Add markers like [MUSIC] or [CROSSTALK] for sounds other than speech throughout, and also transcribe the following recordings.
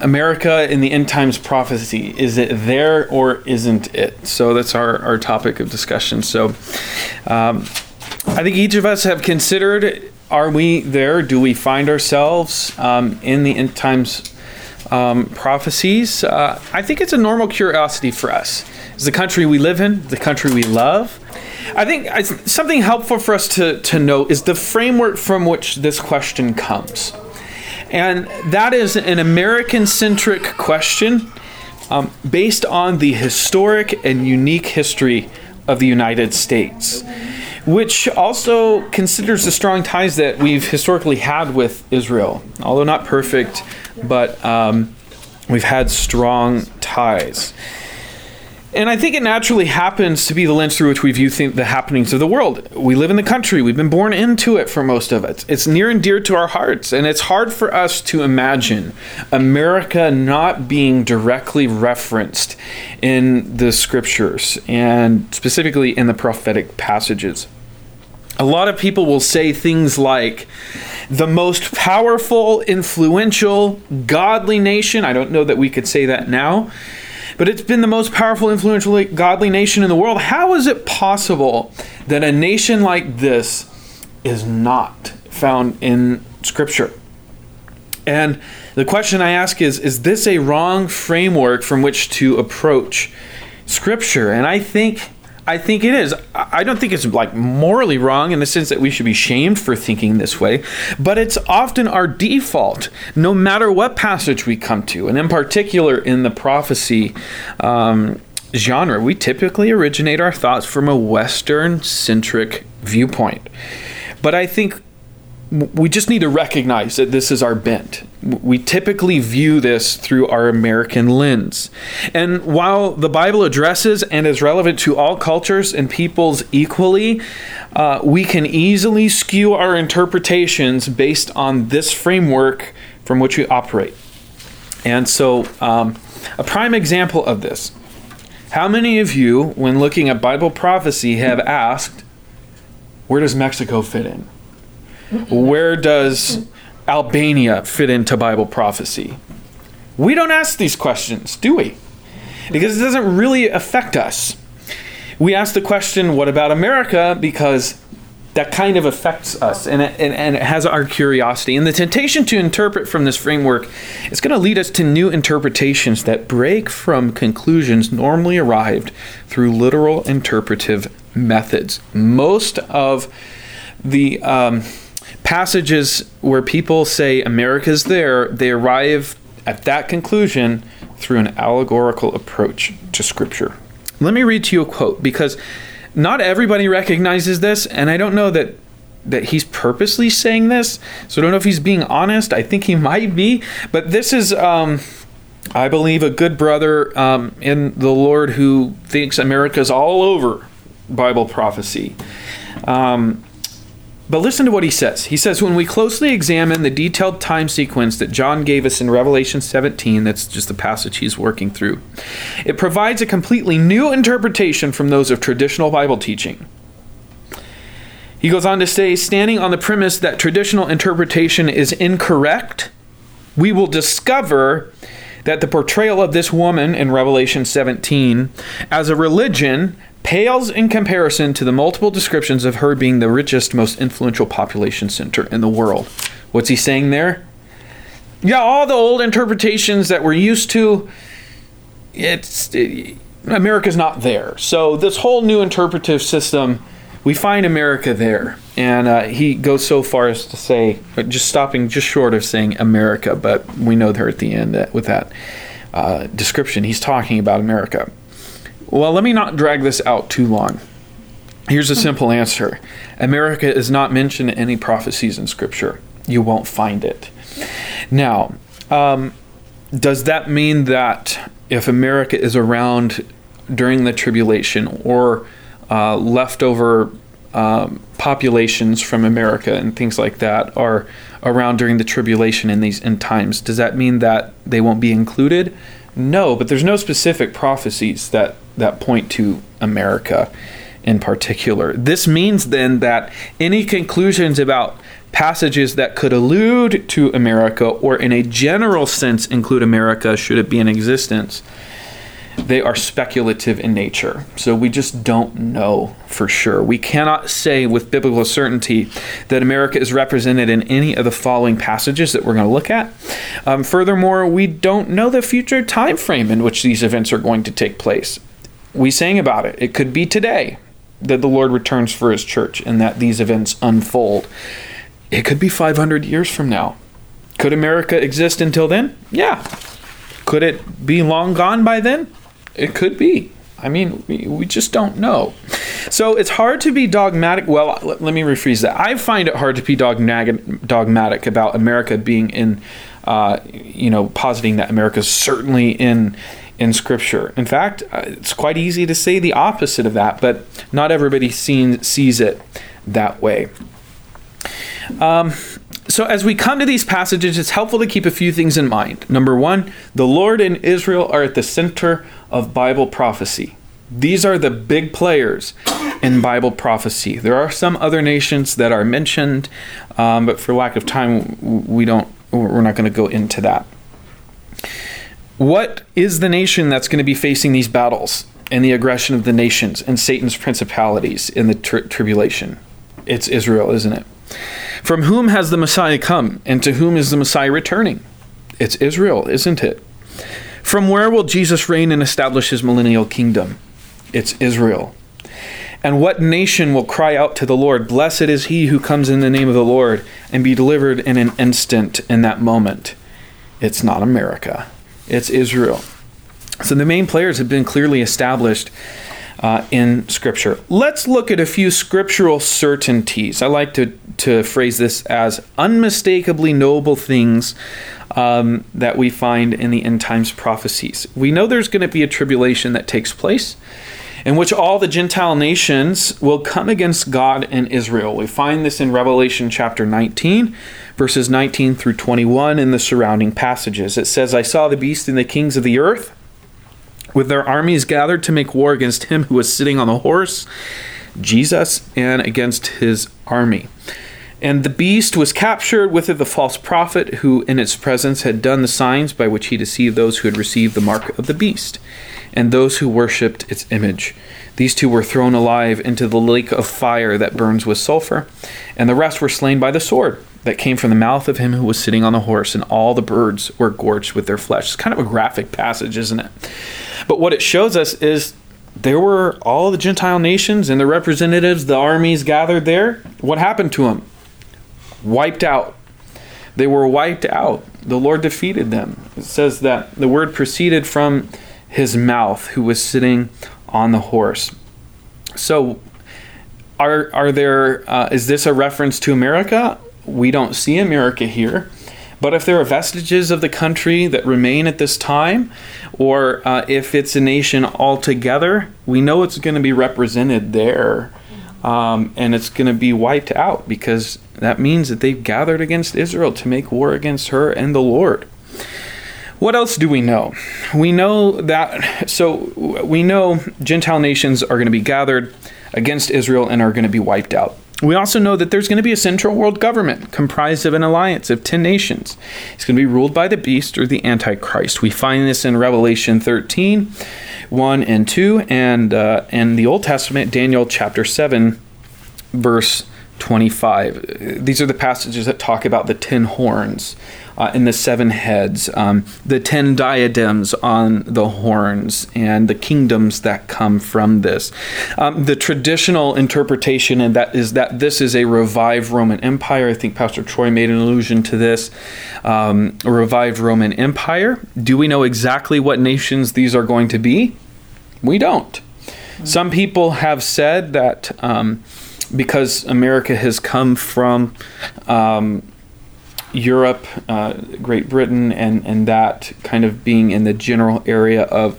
America in the end times prophecy. Is it there or isn't it? So that's our, our topic of discussion. So um, I think each of us have considered are we there? Do we find ourselves um, in the end times um, prophecies? Uh, I think it's a normal curiosity for us. It's the country we live in, the country we love. I think something helpful for us to, to note is the framework from which this question comes. And that is an American centric question um, based on the historic and unique history of the United States, which also considers the strong ties that we've historically had with Israel. Although not perfect, but um, we've had strong ties. And I think it naturally happens to be the lens through which we view the happenings of the world. We live in the country, we've been born into it for most of it. It's near and dear to our hearts, and it's hard for us to imagine America not being directly referenced in the scriptures and specifically in the prophetic passages. A lot of people will say things like, the most powerful, influential, godly nation. I don't know that we could say that now but it's been the most powerful, influential, godly nation in the world. How is it possible that a nation like this is not found in Scripture? And the question I ask is Is this a wrong framework from which to approach Scripture? And I think I think it is. I don't think it's like morally wrong in the sense that we should be shamed for thinking this way, but it's often our default, no matter what passage we come to, and in particular in the prophecy um, genre, we typically originate our thoughts from a Western centric viewpoint. But I think we just need to recognize that this is our bent. We typically view this through our American lens. And while the Bible addresses and is relevant to all cultures and peoples equally, uh, we can easily skew our interpretations based on this framework from which we operate. And so, um, a prime example of this how many of you, when looking at Bible prophecy, have asked, where does Mexico fit in? Where does Albania fit into Bible prophecy? We don't ask these questions, do we? Because it doesn't really affect us. We ask the question, what about America? Because that kind of affects us and it, and, and it has our curiosity. And the temptation to interpret from this framework is going to lead us to new interpretations that break from conclusions normally arrived through literal interpretive methods. Most of the. Um, passages where people say America's there, they arrive at that conclusion through an allegorical approach to Scripture. Let me read to you a quote because not everybody recognizes this, and I don't know that that he's purposely saying this. So I don't know if he's being honest. I think he might be, but this is. Um, I believe a good brother um, in the Lord who thinks America's all over Bible prophecy. Um, but listen to what he says. He says, When we closely examine the detailed time sequence that John gave us in Revelation 17, that's just the passage he's working through, it provides a completely new interpretation from those of traditional Bible teaching. He goes on to say, standing on the premise that traditional interpretation is incorrect, we will discover that the portrayal of this woman in Revelation 17 as a religion pales in comparison to the multiple descriptions of her being the richest, most influential population center in the world. What's he saying there? Yeah, all the old interpretations that we're used to, it's it, America's not there. So this whole new interpretive system, we find America there. And uh, he goes so far as to say, just stopping just short of saying America, but we know there at the end that with that uh, description, he's talking about America. Well, let me not drag this out too long. Here's a simple answer America is not mentioned in any prophecies in Scripture. You won't find it. Now, um, does that mean that if America is around during the tribulation or uh, leftover um, populations from America and things like that are around during the tribulation in these end times, does that mean that they won't be included? No, but there's no specific prophecies that that point to America in particular. This means then that any conclusions about passages that could allude to America or in a general sense include America should it be in existence they are speculative in nature. So we just don't know for sure. We cannot say with biblical certainty that America is represented in any of the following passages that we're going to look at. Um, furthermore, we don't know the future time frame in which these events are going to take place. We sang about it. It could be today that the Lord returns for his church and that these events unfold. It could be 500 years from now. Could America exist until then? Yeah. Could it be long gone by then? It could be. I mean, we, we just don't know. So it's hard to be dogmatic. Well, let, let me rephrase that. I find it hard to be dogmatic, dogmatic about America being in, uh, you know, positing that America is certainly in in Scripture. In fact, uh, it's quite easy to say the opposite of that, but not everybody seen, sees it that way. Um, so, as we come to these passages, it's helpful to keep a few things in mind. Number one, the Lord and Israel are at the center of Bible prophecy. These are the big players in Bible prophecy. There are some other nations that are mentioned, um, but for lack of time, we don't. We're not going to go into that. What is the nation that's going to be facing these battles and the aggression of the nations and Satan's principalities in the tri- tribulation? It's Israel, isn't it? From whom has the Messiah come, and to whom is the Messiah returning? It's Israel, isn't it? From where will Jesus reign and establish his millennial kingdom? It's Israel. And what nation will cry out to the Lord, Blessed is he who comes in the name of the Lord, and be delivered in an instant in that moment? It's not America, it's Israel. So the main players have been clearly established uh, in Scripture. Let's look at a few scriptural certainties. I like to, to phrase this as unmistakably noble things um, that we find in the end times prophecies. We know there's going to be a tribulation that takes place in which all the Gentile nations will come against God and Israel. We find this in Revelation chapter 19, verses 19 through 21 in the surrounding passages. It says, I saw the beast and the kings of the earth with their armies gathered to make war against him who was sitting on the horse, Jesus, and against his army. And the beast was captured with it the false prophet, who in its presence had done the signs by which he deceived those who had received the mark of the beast, and those who worshipped its image. These two were thrown alive into the lake of fire that burns with sulfur, and the rest were slain by the sword that came from the mouth of him who was sitting on the horse, and all the birds were gorged with their flesh. It's kind of a graphic passage, isn't it? But what it shows us is there were all the Gentile nations and the representatives, the armies gathered there. What happened to them? Wiped out. They were wiped out. The Lord defeated them. It says that the word proceeded from his mouth, who was sitting on the horse. So, are are there? Uh, is this a reference to America? We don't see America here. But if there are vestiges of the country that remain at this time, or uh, if it's a nation altogether, we know it's going to be represented there. Um, and it's going to be wiped out because that means that they've gathered against Israel to make war against her and the Lord. What else do we know? We know that, so we know Gentile nations are going to be gathered against Israel and are going to be wiped out. We also know that there's going to be a central world government comprised of an alliance of 10 nations. It's going to be ruled by the beast or the Antichrist. We find this in Revelation 13, 1 and 2, and uh, in the Old Testament, Daniel chapter 7, verse 25. These are the passages that talk about the 10 horns uh, and the seven heads, um, the ten diadems on the horns, and the kingdoms that come from this. Um, the traditional interpretation and that is that this is a revived Roman Empire. I think Pastor Troy made an allusion to this. Um, a revived Roman Empire. Do we know exactly what nations these are going to be? We don't. Some people have said that um, because America has come from um, Europe, uh, Great Britain, and, and that kind of being in the general area of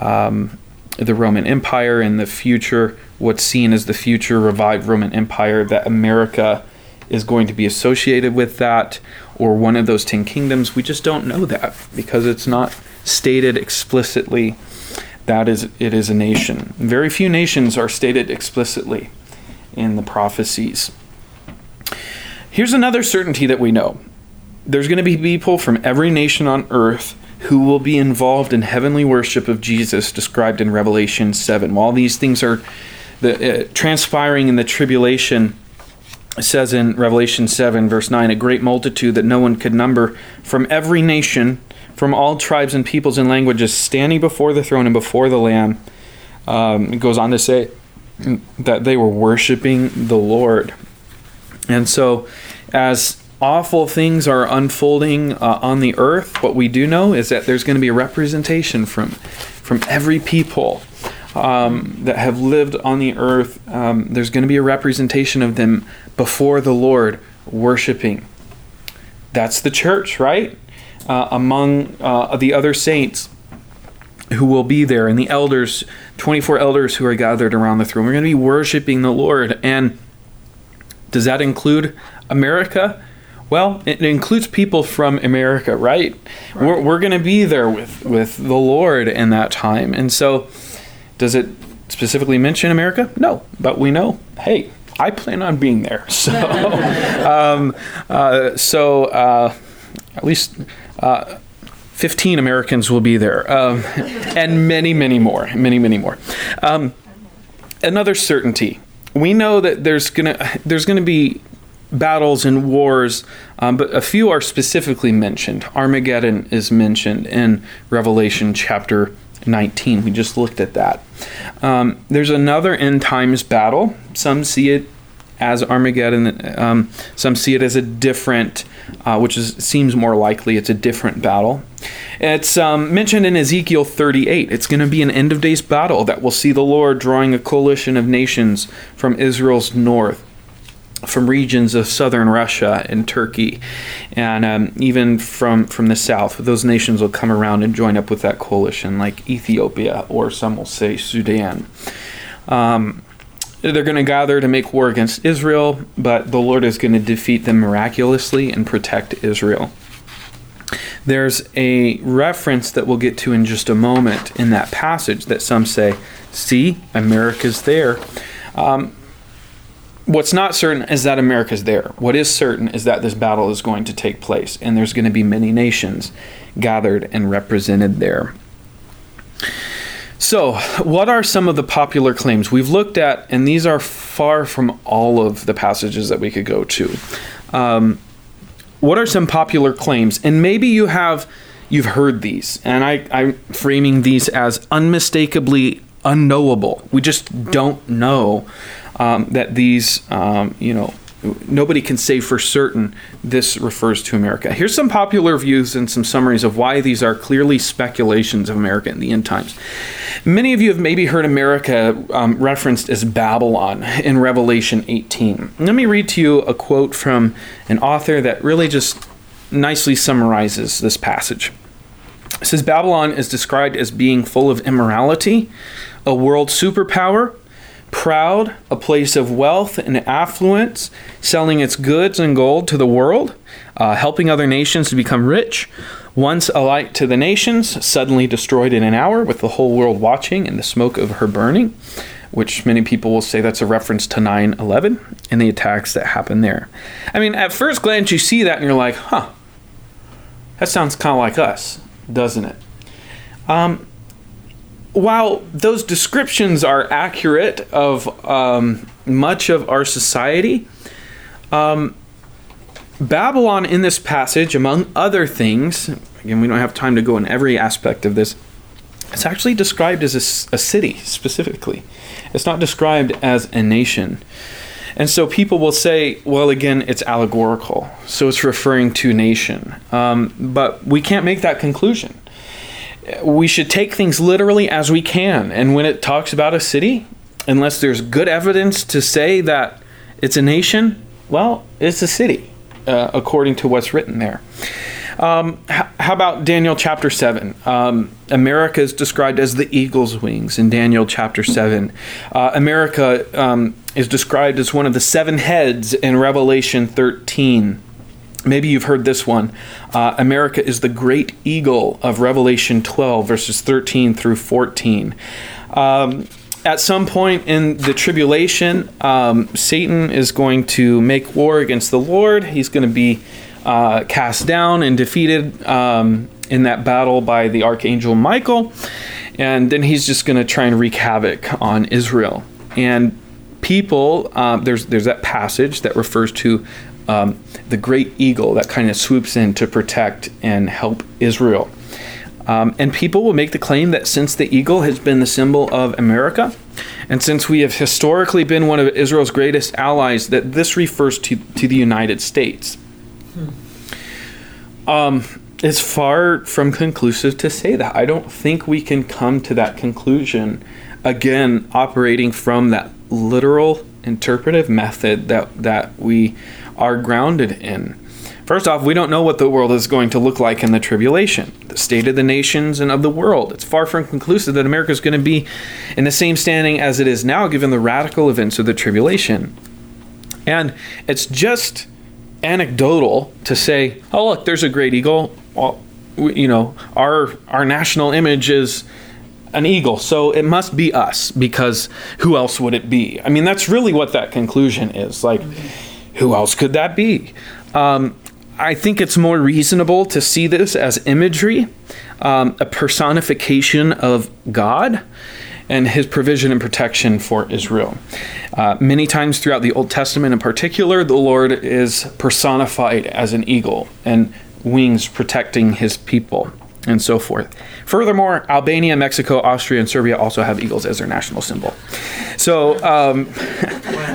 um, the Roman Empire in the future, what's seen as the future revived Roman Empire, that America is going to be associated with that or one of those 10 kingdoms. We just don't know that because it's not stated explicitly that is it is a nation. Very few nations are stated explicitly in the prophecies. Here's another certainty that we know there's going to be people from every nation on earth who will be involved in heavenly worship of Jesus described in Revelation 7. While these things are the, uh, transpiring in the tribulation, it says in Revelation 7, verse 9, a great multitude that no one could number from every nation, from all tribes and peoples and languages, standing before the throne and before the Lamb. Um, it goes on to say that they were worshiping the Lord. And so, as awful things are unfolding uh, on the earth, what we do know is that there's going to be a representation from from every people um, that have lived on the earth. Um, there's going to be a representation of them before the Lord, worshiping. That's the church, right? Uh, among uh, the other saints who will be there, and the elders, 24 elders who are gathered around the throne. We're going to be worshiping the Lord. And does that include America? Well, it includes people from America, right? right. We're, we're going to be there with, with the Lord in that time. And so, does it specifically mention America? No, but we know, hey, I plan on being there. [LAUGHS] So, [LAUGHS] um, uh, so uh, at least uh, 15 Americans will be there, um, and many, many more, many, many more. Um, another certainty: we know that there's gonna there's gonna be battles and wars, um, but a few are specifically mentioned. Armageddon is mentioned in Revelation chapter 19. We just looked at that. Um, there's another end times battle. Some see it as Armageddon. Um, some see it as a different, uh, which is seems more likely. It's a different battle. It's um, mentioned in Ezekiel 38. It's going to be an end of days battle that will see the Lord drawing a coalition of nations from Israel's north from regions of southern Russia and Turkey, and um, even from from the south. Those nations will come around and join up with that coalition, like Ethiopia or some will say Sudan. Um, they're going to gather to make war against Israel, but the Lord is going to defeat them miraculously and protect Israel. There's a reference that we'll get to in just a moment in that passage that some say, see, America's there. Um, what's not certain is that America's there. What is certain is that this battle is going to take place, and there's going to be many nations gathered and represented there. So, what are some of the popular claims we've looked at? And these are far from all of the passages that we could go to. Um, what are some popular claims? And maybe you have you've heard these, and I, I'm framing these as unmistakably unknowable. We just don't know um, that these, um, you know, nobody can say for certain this refers to America. Here's some popular views and some summaries of why these are clearly speculations of America in the end times. Many of you have maybe heard America um, referenced as Babylon in Revelation 18. Let me read to you a quote from an author that really just nicely summarizes this passage. It says Babylon is described as being full of immorality, a world superpower, proud, a place of wealth and affluence, selling its goods and gold to the world, uh, helping other nations to become rich. Once a light to the nations, suddenly destroyed in an hour, with the whole world watching and the smoke of her burning, which many people will say that's a reference to 9 11 and the attacks that happened there. I mean, at first glance, you see that and you're like, huh, that sounds kind of like us, doesn't it? Um, while those descriptions are accurate of um, much of our society, um, Babylon in this passage, among other things, again, we don't have time to go in every aspect of this, it's actually described as a, a city specifically. It's not described as a nation. And so people will say, well, again, it's allegorical. So it's referring to nation. Um, but we can't make that conclusion we should take things literally as we can. And when it talks about a city, unless there's good evidence to say that it's a nation, well, it's a city, uh, according to what's written there. Um, how about Daniel chapter 7? Um, America is described as the eagle's wings in Daniel chapter 7. Uh, America um, is described as one of the seven heads in Revelation 13. Maybe you've heard this one. Uh, America is the great eagle of Revelation 12, verses 13 through 14. Um, at some point in the tribulation, um, Satan is going to make war against the Lord. He's going to be uh, cast down and defeated um, in that battle by the archangel Michael. And then he's just going to try and wreak havoc on Israel. And people, um, there's, there's that passage that refers to um, the great eagle that kind of swoops in to protect and help Israel. Um, and people will make the claim that since the eagle has been the symbol of America, and since we have historically been one of Israel's greatest allies, that this refers to, to the United States. Hmm. Um, it's far from conclusive to say that. I don't think we can come to that conclusion again, operating from that literal interpretive method that, that we are grounded in. First off, we don't know what the world is going to look like in the tribulation, the state of the nations and of the world. It's far from conclusive that America is going to be in the same standing as it is now, given the radical events of the tribulation. And it's just anecdotal to say, "Oh, look, there's a great eagle." Well, you know, our our national image is an eagle, so it must be us because who else would it be? I mean, that's really what that conclusion is. Like, who else could that be? Um, I think it's more reasonable to see this as imagery, um, a personification of God and his provision and protection for Israel. Uh, many times throughout the Old Testament, in particular, the Lord is personified as an eagle and wings protecting his people and so forth. Furthermore, Albania, Mexico, Austria, and Serbia also have eagles as their national symbol. So um, [LAUGHS]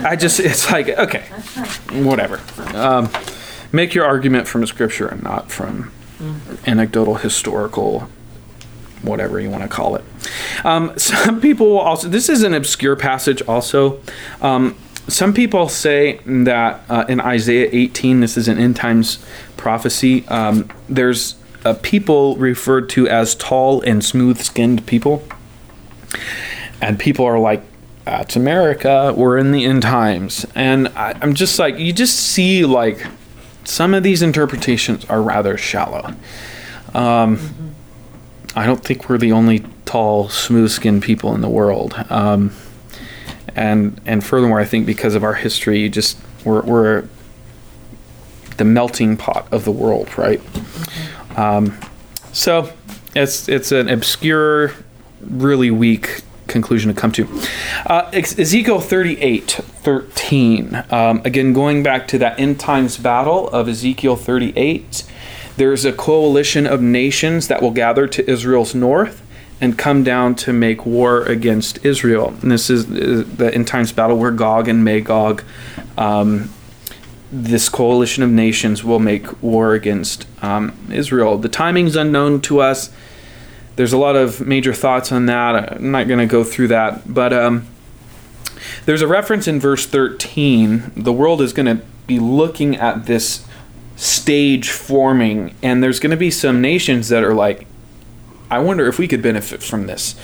I just, it's like, okay, whatever. Um, make your argument from scripture and not from anecdotal, historical, whatever you want to call it. Um, [LAUGHS] some people will also, this is an obscure passage also. Um, some people say that uh, in Isaiah 18, this is an end times prophecy, um, there's a people referred to as tall and smooth skinned people. And people are like, that's America. We're in the end times. And I, I'm just like, you just see like some of these interpretations are rather shallow. Um, mm-hmm. I don't think we're the only tall, smooth-skinned people in the world. Um, and and furthermore, I think because of our history, you just we're, we're the melting pot of the world, right? Mm-hmm. Um, so it's it's an obscure, really weak conclusion to come to. Uh, Ezekiel 38 13. Um, again, going back to that end times battle of Ezekiel 38, there's a coalition of nations that will gather to Israel's north and come down to make war against Israel. And this is uh, the end times battle where Gog and Magog. Um, this coalition of nations will make war against um, Israel. The timing's unknown to us there's a lot of major thoughts on that. I'm not going to go through that, but um, there's a reference in verse 13. The world is going to be looking at this stage forming, and there's going to be some nations that are like, I wonder if we could benefit from this.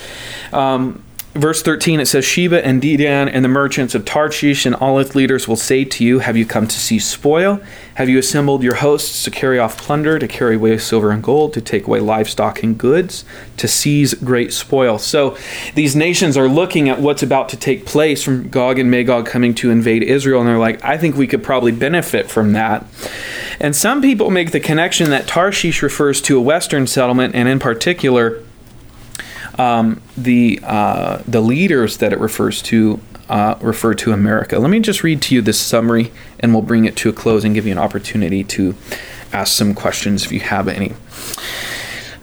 Um, verse 13 it says sheba and dedan and the merchants of tarshish and all its leaders will say to you have you come to see spoil? Have you assembled your hosts to carry off plunder to carry away silver and gold to take away livestock and goods to seize great spoil so these nations are looking at what's about to take place from gog and magog coming to invade israel and they're like i think we could probably benefit from that. And some people make the connection that tarshish refers to a western settlement and in particular um, the uh, the leaders that it refers to uh, refer to America. Let me just read to you this summary, and we'll bring it to a close and give you an opportunity to ask some questions if you have any.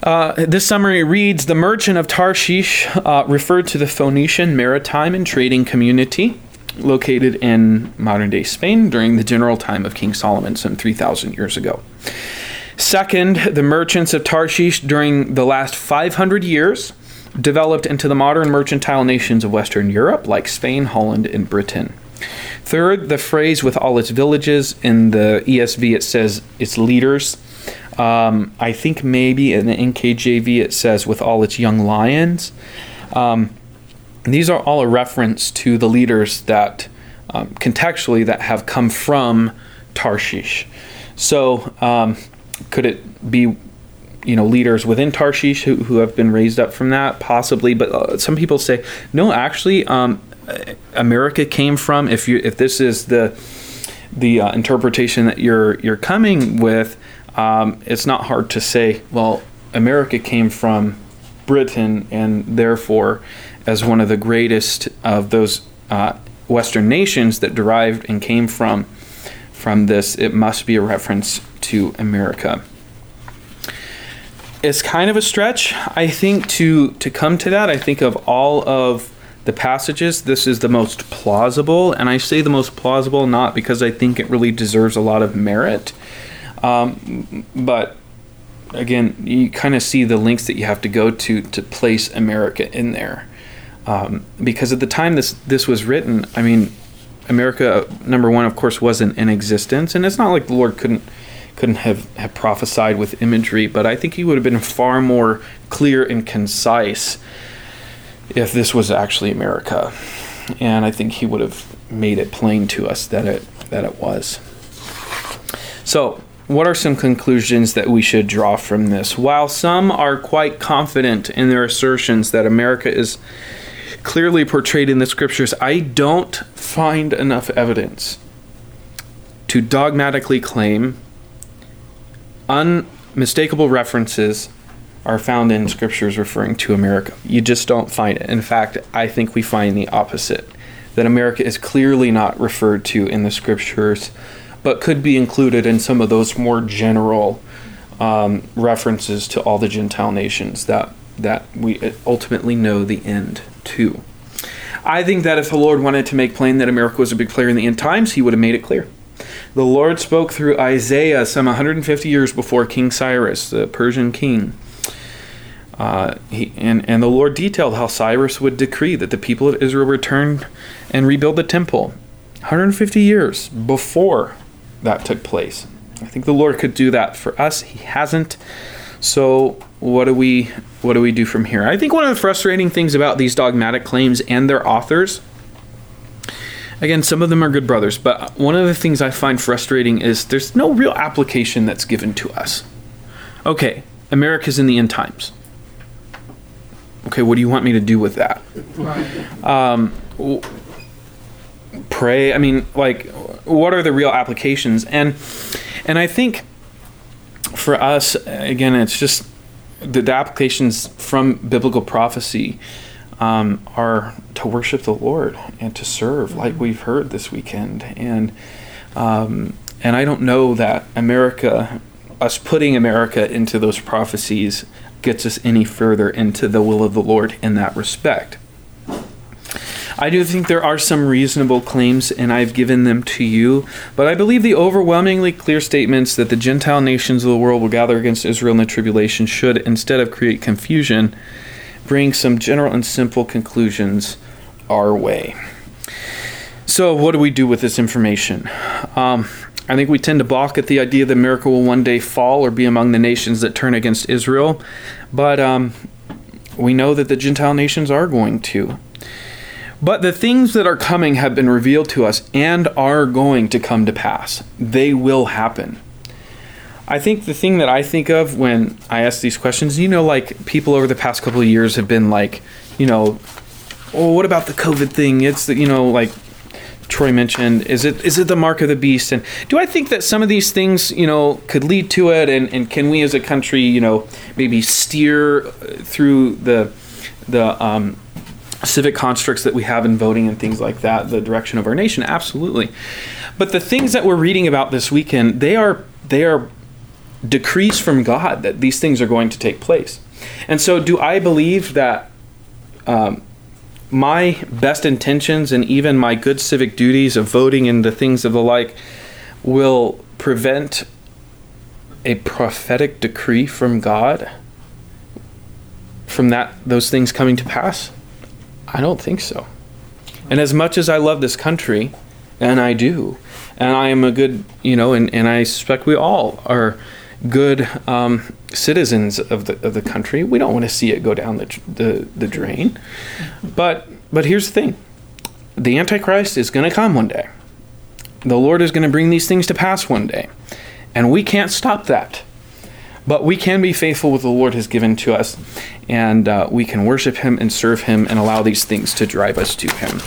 Uh, this summary reads The merchant of Tarshish uh, referred to the Phoenician maritime and trading community located in modern day Spain during the general time of King Solomon, some 3,000 years ago. Second, the merchants of Tarshish during the last 500 years developed into the modern mercantile nations of Western Europe, like Spain, Holland, and Britain. Third, the phrase with all its villages, in the ESV it says its leaders. Um, I think maybe in the NKJV it says with all its young lions. Um, these are all a reference to the leaders that um, contextually that have come from Tarshish. So um, could it be you know leaders within Tarshish who, who have been raised up from that possibly but uh, some people say no actually um, America came from if you if this is the the uh, interpretation that you're you're coming with um, it's not hard to say well America came from Britain and therefore as one of the greatest of those uh, Western nations that derived and came from from this it must be a reference to America it's kind of a stretch, I think, to to come to that. I think of all of the passages, this is the most plausible, and I say the most plausible not because I think it really deserves a lot of merit, um, but again, you kind of see the links that you have to go to to place America in there, um, because at the time this this was written, I mean, America number one, of course, wasn't in existence, and it's not like the Lord couldn't couldn't have, have prophesied with imagery, but I think he would have been far more clear and concise if this was actually America. And I think he would have made it plain to us that it that it was. So, what are some conclusions that we should draw from this? While some are quite confident in their assertions that America is clearly portrayed in the scriptures, I don't find enough evidence to dogmatically claim unmistakable references are found in scriptures referring to America. You just don't find it. In fact, I think we find the opposite that America is clearly not referred to in the scriptures, but could be included in some of those more general um, references to all the Gentile nations that that we ultimately know the end to. I think that if the Lord wanted to make plain that America was a big player in the end times, He would have made it clear. The Lord spoke through Isaiah some 150 years before King Cyrus, the Persian king. Uh, he, and, and the Lord detailed how Cyrus would decree that the people of Israel return and rebuild the temple 150 years before that took place. I think the Lord could do that for us. He hasn't. So what do we what do we do from here? I think one of the frustrating things about these dogmatic claims and their authors again, some of them are good brothers, but one of the things I find frustrating is there's no real application that's given to us. Okay, America's in the end times. Okay, what do you want me to do with that? Um, pray. I mean, like, what are the real applications? And and I think for us, again, it's just the, the applications from biblical prophecy um, are to worship the Lord and to serve, like we've heard this weekend. And um, and I don't know that America, us putting America into those prophecies, gets us any further into the will of the Lord in that respect. I do think there are some reasonable claims, and I've given them to you, but I believe the overwhelmingly clear statements that the Gentile nations of the world will gather against Israel in the tribulation should, instead of create confusion, bring some general and simple conclusions our way. So, what do we do with this information? Um, I think we tend to balk at the idea that America will one day fall or be among the nations that turn against Israel, but um, we know that the Gentile nations are going to. But the things that are coming have been revealed to us and are going to come to pass. They will happen. I think the thing that I think of when I ask these questions, you know, like people over the past couple of years have been like, you know, oh, what about the COVID thing? It's the, you know, like Troy mentioned, is it is it the mark of the beast? And do I think that some of these things, you know, could lead to it? And, and can we as a country, you know, maybe steer through the the um, civic constructs that we have in voting and things like that, the direction of our nation? Absolutely. But the things that we're reading about this weekend, they are they are decrees from God that these things are going to take place. And so, do I believe that um, my best intentions and even my good civic duties of voting and the things of the like will prevent a prophetic decree from God from that those things coming to pass? I don't think so. And as much as I love this country, and I do, and I am a good, you know, and, and I suspect we all are good um, citizens of the of the country. We don't want to see it go down the the, the drain. But but here's the thing: the Antichrist is going to come one day. The Lord is going to bring these things to pass one day, and we can't stop that. But we can be faithful with the Lord has given to us, and uh, we can worship Him and serve Him and allow these things to drive us to Him.